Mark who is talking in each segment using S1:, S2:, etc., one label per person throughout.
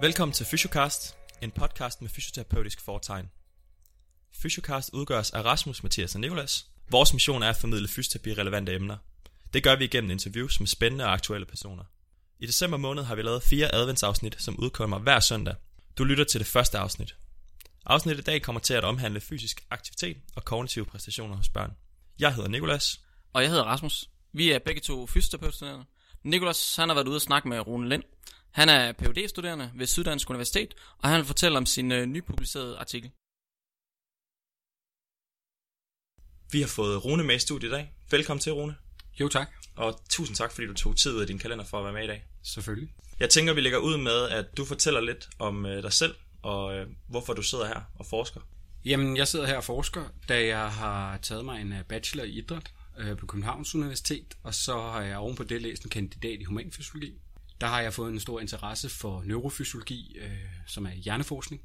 S1: Velkommen til Fysiocast, en podcast med fysioterapeutisk foretegn. Fysiocast udgøres af Rasmus, Mathias og Nikolas. Vores mission er at formidle fysioterapi-relevante emner. Det gør vi igennem interviews med spændende og aktuelle personer. I december måned har vi lavet fire adventsafsnit, som udkommer hver søndag. Du lytter til det første afsnit. Afsnittet i dag kommer til at omhandle fysisk aktivitet og kognitive præstationer hos børn. Jeg hedder Nikolas.
S2: Og jeg hedder Rasmus. Vi er begge to fysioterapeuter Nikolas han har været ude og snakke med Rune Lind. Han er phd studerende ved Syddansk Universitet, og han vil fortælle om sin øh, nypublicerede artikel.
S1: Vi har fået Rune med i studiet i dag. Velkommen til, Rune.
S3: Jo tak,
S1: Og tusind tak, fordi du tog tid ud af din kalender for at være med i dag.
S3: selvfølgelig.
S1: Jeg tænker, vi lægger ud med, at du fortæller lidt om øh, dig selv, og øh, hvorfor du sidder her og forsker.
S3: Jamen, jeg sidder her og forsker, da jeg har taget mig en øh, bachelor i idræt øh, på Københavns Universitet, og så har jeg ovenpå det læst en kandidat i humanfysiologi. Der har jeg fået en stor interesse for neurofysiologi, øh, som er hjerneforskning.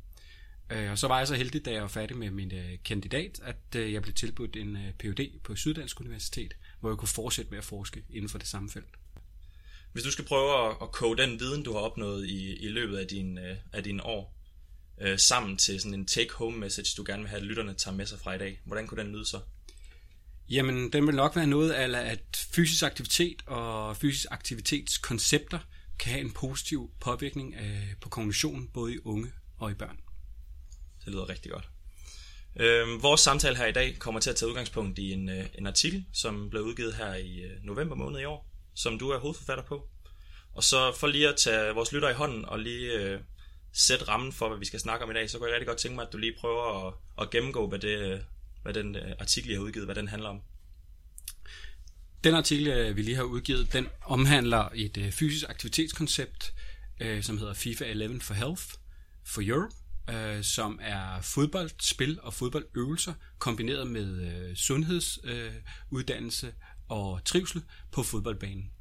S3: Øh, og så var jeg så heldig, da jeg var færdig med min øh, kandidat, at øh, jeg blev tilbudt en øh, Ph.D. på Syddansk Universitet, hvor jeg kunne fortsætte med at forske inden for det samme felt.
S1: Hvis du skal prøve at, at koge den viden, du har opnået i, i løbet af, din, øh, af dine år, øh, sammen til sådan en take-home message, du gerne vil have, at lytterne tager med sig fra i dag, hvordan kunne den lyde så?
S3: Jamen, den vil nok være noget af, at fysisk aktivitet og fysisk aktivitetskoncepter kan have en positiv påvirkning af, på kognition, både i unge og i børn.
S1: Det lyder rigtig godt. Øh, vores samtale her i dag kommer til at tage udgangspunkt i en, øh, en artikel, som blev udgivet her i øh, november måned i år, som du er hovedforfatter på. Og så for lige at tage vores lytter i hånden og lige øh, sætte rammen for, hvad vi skal snakke om i dag, så kunne jeg rigtig godt tænke mig, at du lige prøver at, at gennemgå, hvad, det, øh, hvad den øh, artikel, jeg har udgivet, hvad den handler om.
S3: Den artikel, øh, vi lige har udgivet, den omhandler et øh, fysisk aktivitetskoncept, som hedder FIFA 11 for Health for Europe, øh, som er fodboldspil og fodboldøvelser kombineret med øh, sundhedsuddannelse øh, og trivsel på fodboldbanen.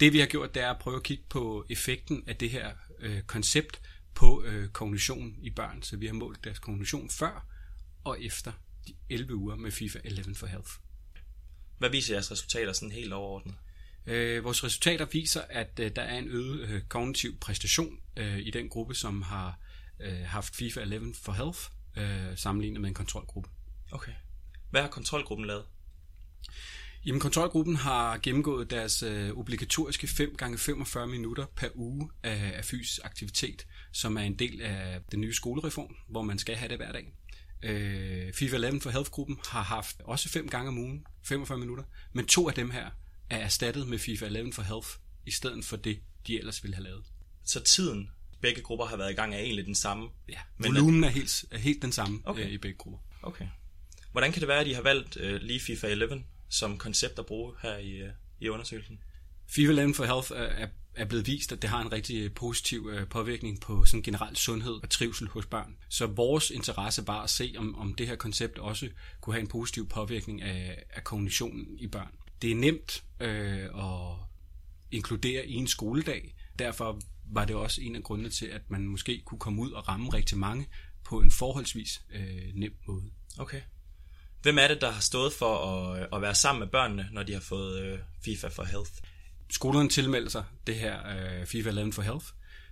S3: Det vi har gjort, det er at prøve at kigge på effekten af det her øh, koncept på øh, kognition i børn. Så vi har målt deres kognition før og efter de 11 uger med FIFA 11 for Health.
S1: Hvad viser jeres resultater sådan helt overordnet?
S3: Øh, vores resultater viser, at øh, der er en øget øh, kognitiv præstation øh, i den gruppe, som har øh, haft FIFA 11 for Health, øh, sammenlignet med en kontrolgruppe.
S1: Okay. Hvad har kontrolgruppen lavet?
S3: Jamen, kontrolgruppen har gennemgået deres øh, obligatoriske 5 gange 45 minutter per uge af, af fysisk aktivitet, som er en del af den nye skolereform, hvor man skal have det hver dag. Øh, FIFA 11 for Health-gruppen har haft også 5 gange om ugen, 45 minutter, men to af dem her er erstattet med FIFA 11 for Health, i stedet for det, de ellers ville have lavet.
S1: Så tiden, begge grupper har været i gang, er egentlig den samme.
S3: Ja,
S1: Men-
S3: volumen er helt, er helt den samme
S1: Okay.
S3: øh, i begge grupper.
S1: Okay. Hvordan kan det være, at I har valgt øh, lige FIFA 11 som koncept at bruge her i, øh, i undersøgelsen?
S3: FIFA 11 for Health er, er, er blevet vist, at det har en rigtig øh, positiv øh, påvirkning på sådan generel sundhed og trivsel hos børn. Så vores interesse var at se, om, om det her koncept også kunne have en positiv påvirkning af, af kognitionen i børn. Det er nemt øh, at inkludere i en skoledag. Derfor var det også en af grundene til, at man måske kunne komme ud og ramme rigtig mange på en forholdsvis øh, nem måde.
S1: Okay. Hvem er det, der har stået for at, øh, at være sammen med børnene, når de har fået øh, FIFA for Health?
S3: Skolerne tilmelder sig det her øh, FIFA 11 for Health,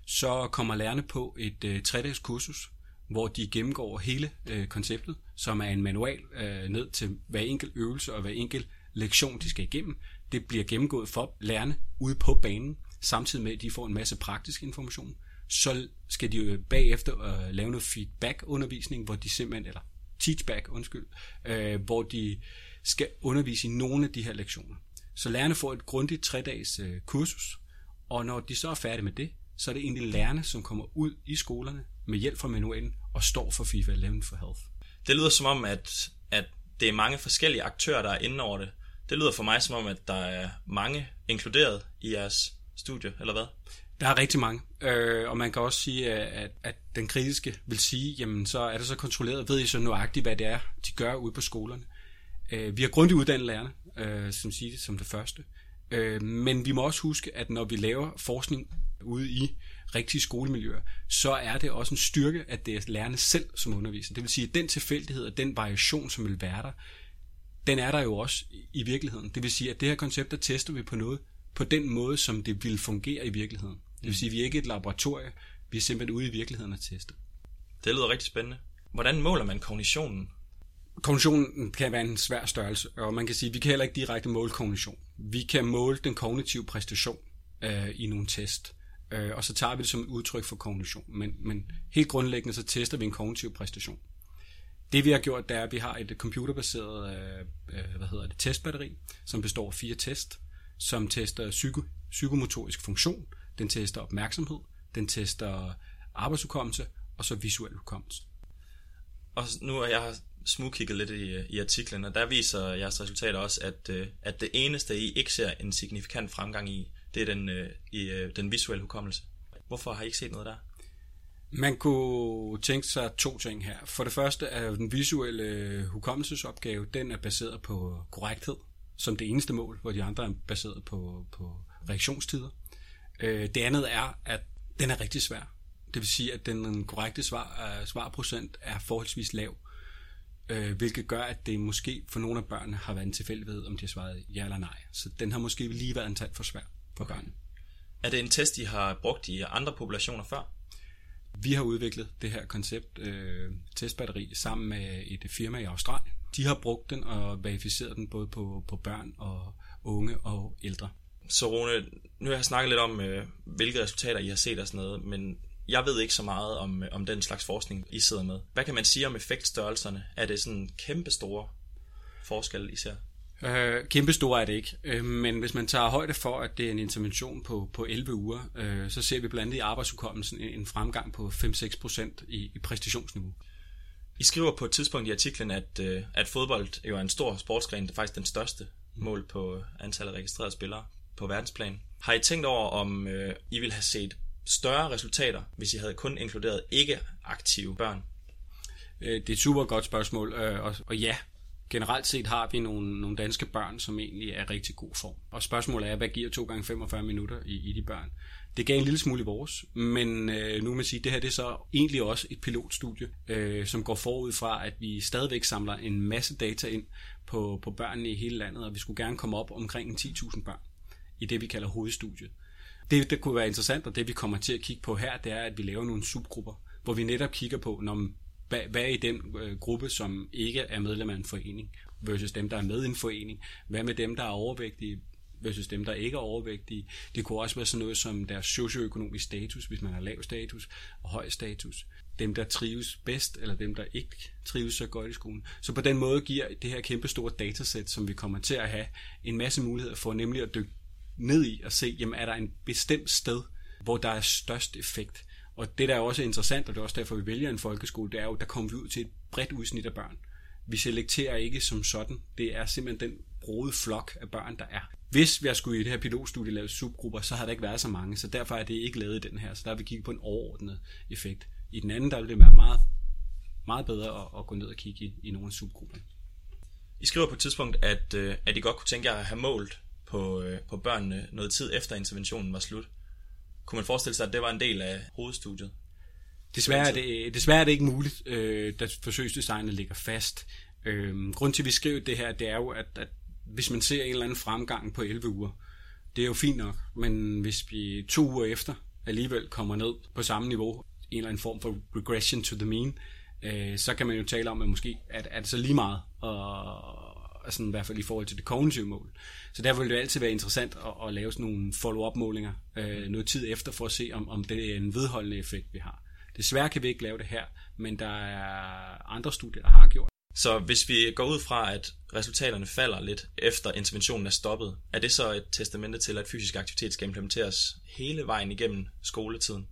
S3: så kommer lærerne på et øh, tre-dages kursus, hvor de gennemgår hele øh, konceptet, som er en manual øh, ned til hver enkelt øvelse og hver enkelt lektion, de skal igennem. Det bliver gennemgået for lærerne ude på banen, samtidig med, at de får en masse praktisk information. Så skal de jo bagefter øh, lave noget feedback-undervisning, hvor de simpelthen, eller teachback, undskyld, øh, hvor de skal undervise i nogle af de her lektioner. Så lærerne får et grundigt tre-dages øh, kursus, og når de så er færdige med det, så er det egentlig lærerne, som kommer ud i skolerne med hjælp fra manualen og står for FIFA 11 for Health.
S1: Det lyder som om, at, at det er mange forskellige aktører, der er inde over det. Det lyder for mig som om, at der er mange inkluderet i jeres studie, eller hvad?
S3: Der er rigtig mange, øh, og man kan også sige, at, at den kritiske vil sige, jamen så er det så kontrolleret, ved I så nøjagtigt, hvad det er, de gør ude på skolerne. Øh, vi har grundigt uddannet lærerne, øh, som siger det som det første. Øh, men vi må også huske, at når vi laver forskning ude i rigtige skolemiljøer, så er det også en styrke, at det er lærerne selv, som underviser. Det vil sige, at den tilfældighed og den variation, som vil være der, den er der jo også i- virkeligheden. Det vil sige, at det her koncept, der tester vi på noget, på den måde, som det vil fungere i virkeligheden. Det vil sige, at vi er ikke et laboratorie, Vi er simpelthen ude i virkeligheden at teste.
S1: Det lyder rigtig spændende. Hvordan måler man kognitionen?
S3: Kognitionen mm, kan være en svær størrelse, og man kan sige, at vi kan heller ikke direkte måle kognition. Vi kan måle den kognitive præstation øh, i nogle test, øh, og så tager vi det som et udtryk for kognition. Men, men helt grundlæggende så tester vi en kognitiv præstation. Det vi har gjort, det er, at vi har et computerbaseret øh, øh hvad hedder det, testbatteri, som består af fire test, som tester psyko, psykomotorisk funktion, den tester opmærksomhed, den tester arbejdsudkommelse, og så visuel hukommelse.
S1: Og nu har jeg smugkigget lidt i, øh, i artiklen, og der viser jeres resultater også, at, øh, at det eneste, I ikke ser en signifikant fremgang i, det er den, øh, i, øh, den visuelle hukommelse. Hvorfor har I ikke set noget der?
S3: Man kunne tænke sig to ting her. For det første er den visuelle hukommelsesopgave, den er baseret på korrekthed, som det eneste mål, hvor de andre er baseret på, på reaktionstider. Øh, det andet er, at den er rigtig svær. Det vil sige, at den korrekte svar, øh, svarprocent er forholdsvis lav øh, hvilket gør, at det måske for nogle af børnene har været en tilfældighed, om de har svaret ja eller nej. Så den har måske lige været en tand for svær for okay. børnene.
S1: Er det en test, de har brugt i andre populationer før?
S3: Vi har udviklet det her koncept øh, testbatteri sammen med et firma i Australien. De har brugt den og verificeret den både på, på børn og unge og ældre.
S1: Så Rune, nu har jeg snakket lidt om, øh, hvilke resultater I har set og sådan noget, men jeg ved ikke så meget om, om den slags forskning, I sidder med. Hvad kan man sige om effektstørrelserne? Er det sådan kæmpe store forskel, I ser?
S3: Øh, kæmpe store er det ikke, øh, men hvis man tager højde for, at det er en intervention på, på 11 uger, øh, så ser vi blandt andet i arbejdsudkommelsen en fremgang på 5-6% i, i præstationsniveau.
S1: I skriver på et tidspunkt i artiklen, at, øh, at fodbold jo er en stor sportsgren, det er faktisk den største mål på antallet af registrerede spillere på verdensplan. Har I tænkt over, om øh, I vil have set større resultater, hvis I havde kun inkluderet ikke-aktive børn?
S3: Øh, det er et super godt spørgsmål, øh, og, og ja, generelt set har vi nogle, nogle danske børn, som egentlig er i rigtig god form. Og spørgsmålet er, hvad giver 2 gange 45 minutter i, i de børn? Det gav en lille smule i vores, men øh, nu må man sige, at det her det er så egentlig også et pilotstudie, øh, som går forud fra, at vi stadigvæk samler en masse data ind på, på børnene i hele landet, og vi skulle gerne komme op omkring 10.000 børn i det, vi kalder hovedstudiet. Det, der kunne være interessant, og det vi kommer til at kigge på her, det er, at vi laver nogle subgrupper, hvor vi netop kigger på, når, hvad, hvad er i den øh, gruppe, som ikke er medlem af en forening, versus dem, der er med i en forening. Hvad med dem, der er overvægtige, versus dem, der ikke er overvægtige. Det kunne også være sådan noget som deres socioøkonomisk status, hvis man har lav status og høj status. Dem, der trives bedst, eller dem, der ikke trives så godt i skolen. Så på den måde giver det her kæmpe store datasæt, som vi kommer til at have, en masse muligheder for nemlig at dykke ned i og se, jamen er der en bestemt sted, hvor der er størst effekt. Og det, der er også interessant, og det er også derfor, vi vælger en folkeskole, det er jo, der kommer vi ud til et bredt udsnit af børn. Vi selekterer ikke som sådan. Det er simpelthen den brode flok af børn, der er. Hvis vi har skulle i det her pilotstudie lave subgrupper, så har der ikke været så mange, så derfor er det ikke lavet i den her. Så der har vi kigget på en overordnet effekt. I den anden, der vil det være meget, meget bedre at, at gå ned og kigge i, i nogle af subgrupperne.
S1: I skriver på et tidspunkt, at, øh, at I godt kunne tænke jer at have målt på, øh, på børnene noget tid efter interventionen var slut. Kunne man forestille sig, at det var en del af hovedstudiet?
S3: Desværre er det, desværre er det ikke muligt, øh, da forsøgsdesignet ligger fast. Øh, grund til, at vi skriver det her, det er jo, at, at hvis man ser en eller anden fremgang på 11 uger, det er jo fint nok, men hvis vi to uger efter alligevel kommer ned på samme niveau, en eller anden form for regression to the mean, øh, så kan man jo tale om, at måske at, er det så lige meget, og, sådan, i hvert fald i forhold til det kognitive mål. Så derfor vil det altid være interessant at, at lave sådan nogle follow-up målinger øh, noget tid efter, for at se, om, om det er en vedholdende effekt, vi har. Desværre kan vi ikke lave det her, men der er andre studier, der har gjort.
S1: Så hvis vi går ud fra, at resultaterne falder lidt efter interventionen er stoppet, er det så et testamente til, at fysisk aktivitet skal implementeres hele vejen igennem skoletiden?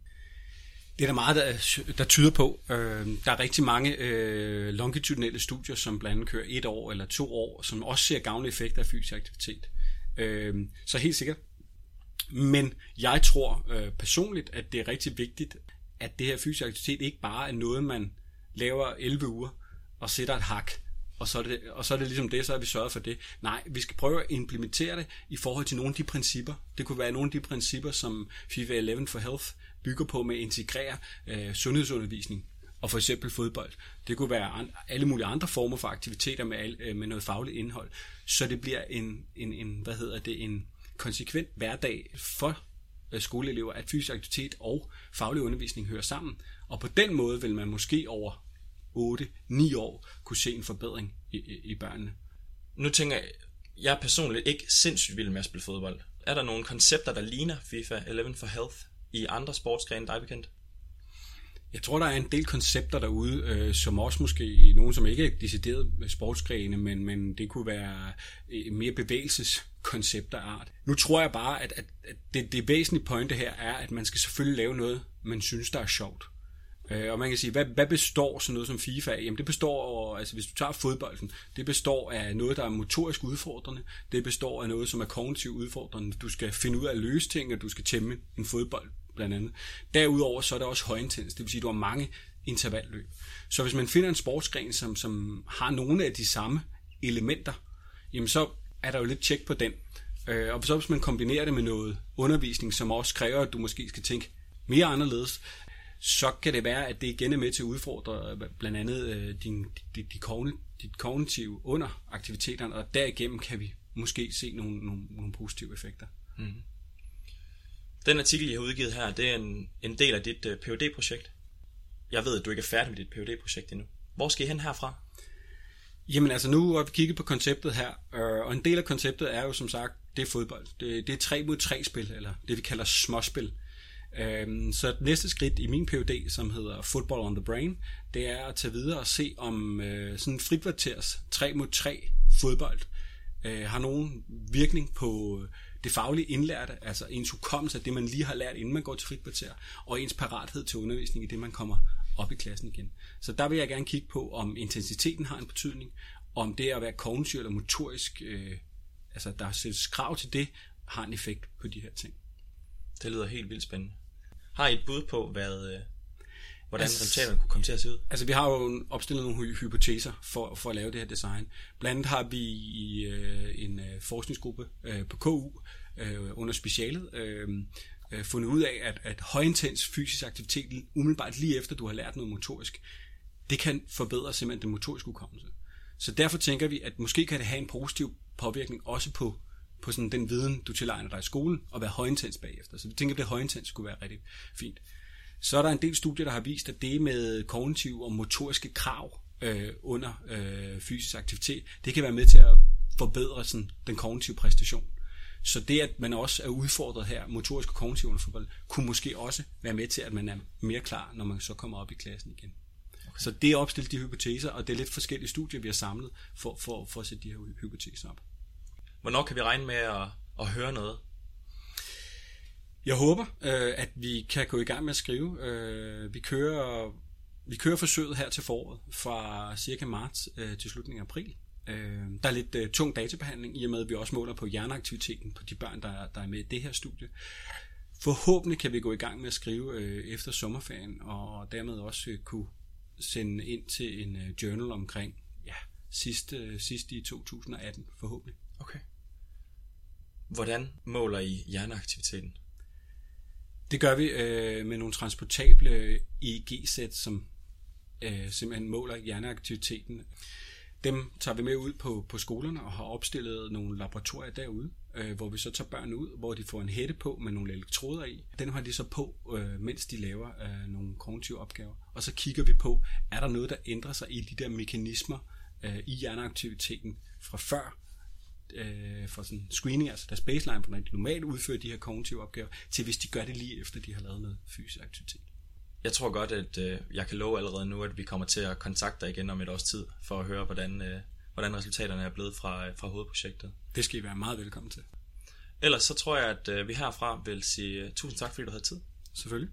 S3: Det er der meget, der, der tyder på. Øh, der er rigtig mange øh, longitudinelle studier, som blandt andet kører et år eller to år, som også ser gavnlige effekter af fysisk aktivitet. Øh, så helt sikkert. Men jeg tror øh, personligt, at det er rigtig vigtigt, at det her fysisk aktivitet ikke bare er noget, man laver 11 uger og sætter et hak, og så, er det, og så er det ligesom det, så har vi sørget for det. Nej, vi skal prøve at implementere det i forhold til nogle af de principper. Det kunne være nogle af de principper, som FIFA 11 for Health bygger på med at integrere øh, sundhedsundervisning og for eksempel fodbold. Det kunne være an, alle mulige andre former for aktiviteter med, al, øh, med noget fagligt indhold, så det bliver en, en, en, hvad hedder det, en konsekvent hverdag for øh, skoleelever, at fysisk aktivitet og faglig undervisning hører sammen. Og på den måde vil man måske over 8-9 år kunne se en forbedring i, i, i børnene.
S1: Nu tænker jeg, jeg er personligt ikke sindssygt vild med at spille fodbold. Er der nogle koncepter, der ligner FIFA 11 for Health i andre sportsgrene, der er bekendt?
S3: Jeg tror, der er en del koncepter derude, øh, som også måske nogen, som ikke er decideret sportsgrene, men, men det kunne være øh, mere bevægelseskoncepter af art. Nu tror jeg bare, at, at, at det, det væsentlige pointe her er, at man skal selvfølgelig lave noget, man synes, der er sjovt. Øh, og man kan sige, hvad, hvad består sådan noget som FIFA af? Jamen det består, altså hvis du tager fodbolden, det består af noget, der er motorisk udfordrende. Det består af noget, som er kognitivt udfordrende. Du skal finde ud af at løse ting, og du skal tæmme en fodbold blandt andet. Derudover så er der også højintens, det vil sige, at du har mange intervalløb. Så hvis man finder en sportsgren, som, som har nogle af de samme elementer, jamen så er der jo lidt tjek på den. Øh, og så hvis man kombinerer det med noget undervisning, som også kræver, at du måske skal tænke mere anderledes, så kan det være, at det igen er med til at udfordre øh, blandt andet øh, din, dit, dit, dit kognitive under aktiviteterne, og derigennem kan vi måske se nogle, nogle, nogle positive effekter. Mm.
S1: Den artikel, jeg har udgivet her, det er en, en del af dit øh, phd projekt Jeg ved, at du ikke er færdig med dit phd projekt endnu. Hvor skal I hen herfra?
S3: Jamen altså, nu har vi kigget på konceptet her, øh, og en del af konceptet er jo som sagt, det er fodbold. Det, det er 3 mod 3 spil, eller det vi kalder småspil. Øhm, så det næste skridt i min PhD, som hedder Football on the Brain, det er at tage videre og se om øh, sådan en frikvarters 3 mod 3 fodbold øh, har nogen virkning på øh, det faglige indlærte, altså ens hukommelse af det, man lige har lært, inden man går til frikvarter, og ens parathed til undervisning i det, man kommer op i klassen igen. Så der vil jeg gerne kigge på, om intensiteten har en betydning, om det at være kognitiv eller motorisk, øh, altså der sættes krav til det, har en effekt på de her ting.
S1: Det lyder helt vildt spændende. Har I et bud på, hvad, øh, hvordan altså, resultaterne kunne komme til at se ud?
S3: Altså, vi har jo opstillet nogle hypoteser for, for at lave det her design. Blandt andet har vi i øh, en øh, forskningsgruppe øh, på KU øh, under specialet øh, øh, fundet ud af, at, at højintens fysisk aktivitet umiddelbart lige efter du har lært noget motorisk, det kan forbedre simpelthen den motoriske hukommelse. Så derfor tænker vi, at måske kan det have en positiv påvirkning også på på sådan den viden, du tilegner dig i skolen, og være højintens bagefter. Så vi tænker, at det højintens skulle være rigtig fint. Så er der en del studier, der har vist, at det med kognitive og motoriske krav øh, under øh, fysisk aktivitet, det kan være med til at forbedre sådan, den kognitive præstation. Så det, at man også er udfordret her, motorisk og kognitiv under fodbold, kunne måske også være med til, at man er mere klar, når man så kommer op i klassen igen. Okay. Så det er opstillet de hypoteser, og det er lidt forskellige studier, vi har samlet for, for, for at sætte de her hypoteser op.
S1: Hvornår kan vi regne med at, at høre noget?
S3: Jeg håber, øh, at vi kan gå i gang med at skrive. Øh, vi kører vi kører forsøget her til foråret fra cirka marts øh, til slutningen af april. Øh, der er lidt øh, tung databehandling, i og med at vi også måler på hjerneaktiviteten på de børn, der, der er med i det her studie. Forhåbentlig kan vi gå i gang med at skrive øh, efter sommerferien, og dermed også øh, kunne sende ind til en øh, journal omkring ja, sidste, øh, sidste i 2018, forhåbentlig.
S1: Okay. Hvordan måler I hjerneaktiviteten?
S3: Det gør vi øh, med nogle transportable EEG-sæt, som øh, simpelthen måler hjerneaktiviteten. Dem tager vi med ud på, på skolerne og har opstillet nogle laboratorier derude, øh, hvor vi så tager børn ud, hvor de får en hætte på med nogle elektroder i. Den har de så på, øh, mens de laver øh, nogle kognitive opgaver. Og så kigger vi på, er der noget, der ændrer sig i de der mekanismer øh, i hjerneaktiviteten fra før øh, for sådan screening, altså deres baseline, hvordan de normalt udfører de her kognitive opgaver, til hvis de gør det lige efter, de har lavet noget fysisk aktivitet.
S1: Jeg tror godt, at øh, jeg kan love allerede nu, at vi kommer til at kontakte dig igen om et års tid, for at høre, hvordan, øh, hvordan resultaterne er blevet fra, fra hovedprojektet.
S3: Det skal I være meget velkommen til.
S1: Ellers så tror jeg, at øh, vi herfra vil sige uh, tusind tak, fordi du havde tid.
S3: Selvfølgelig.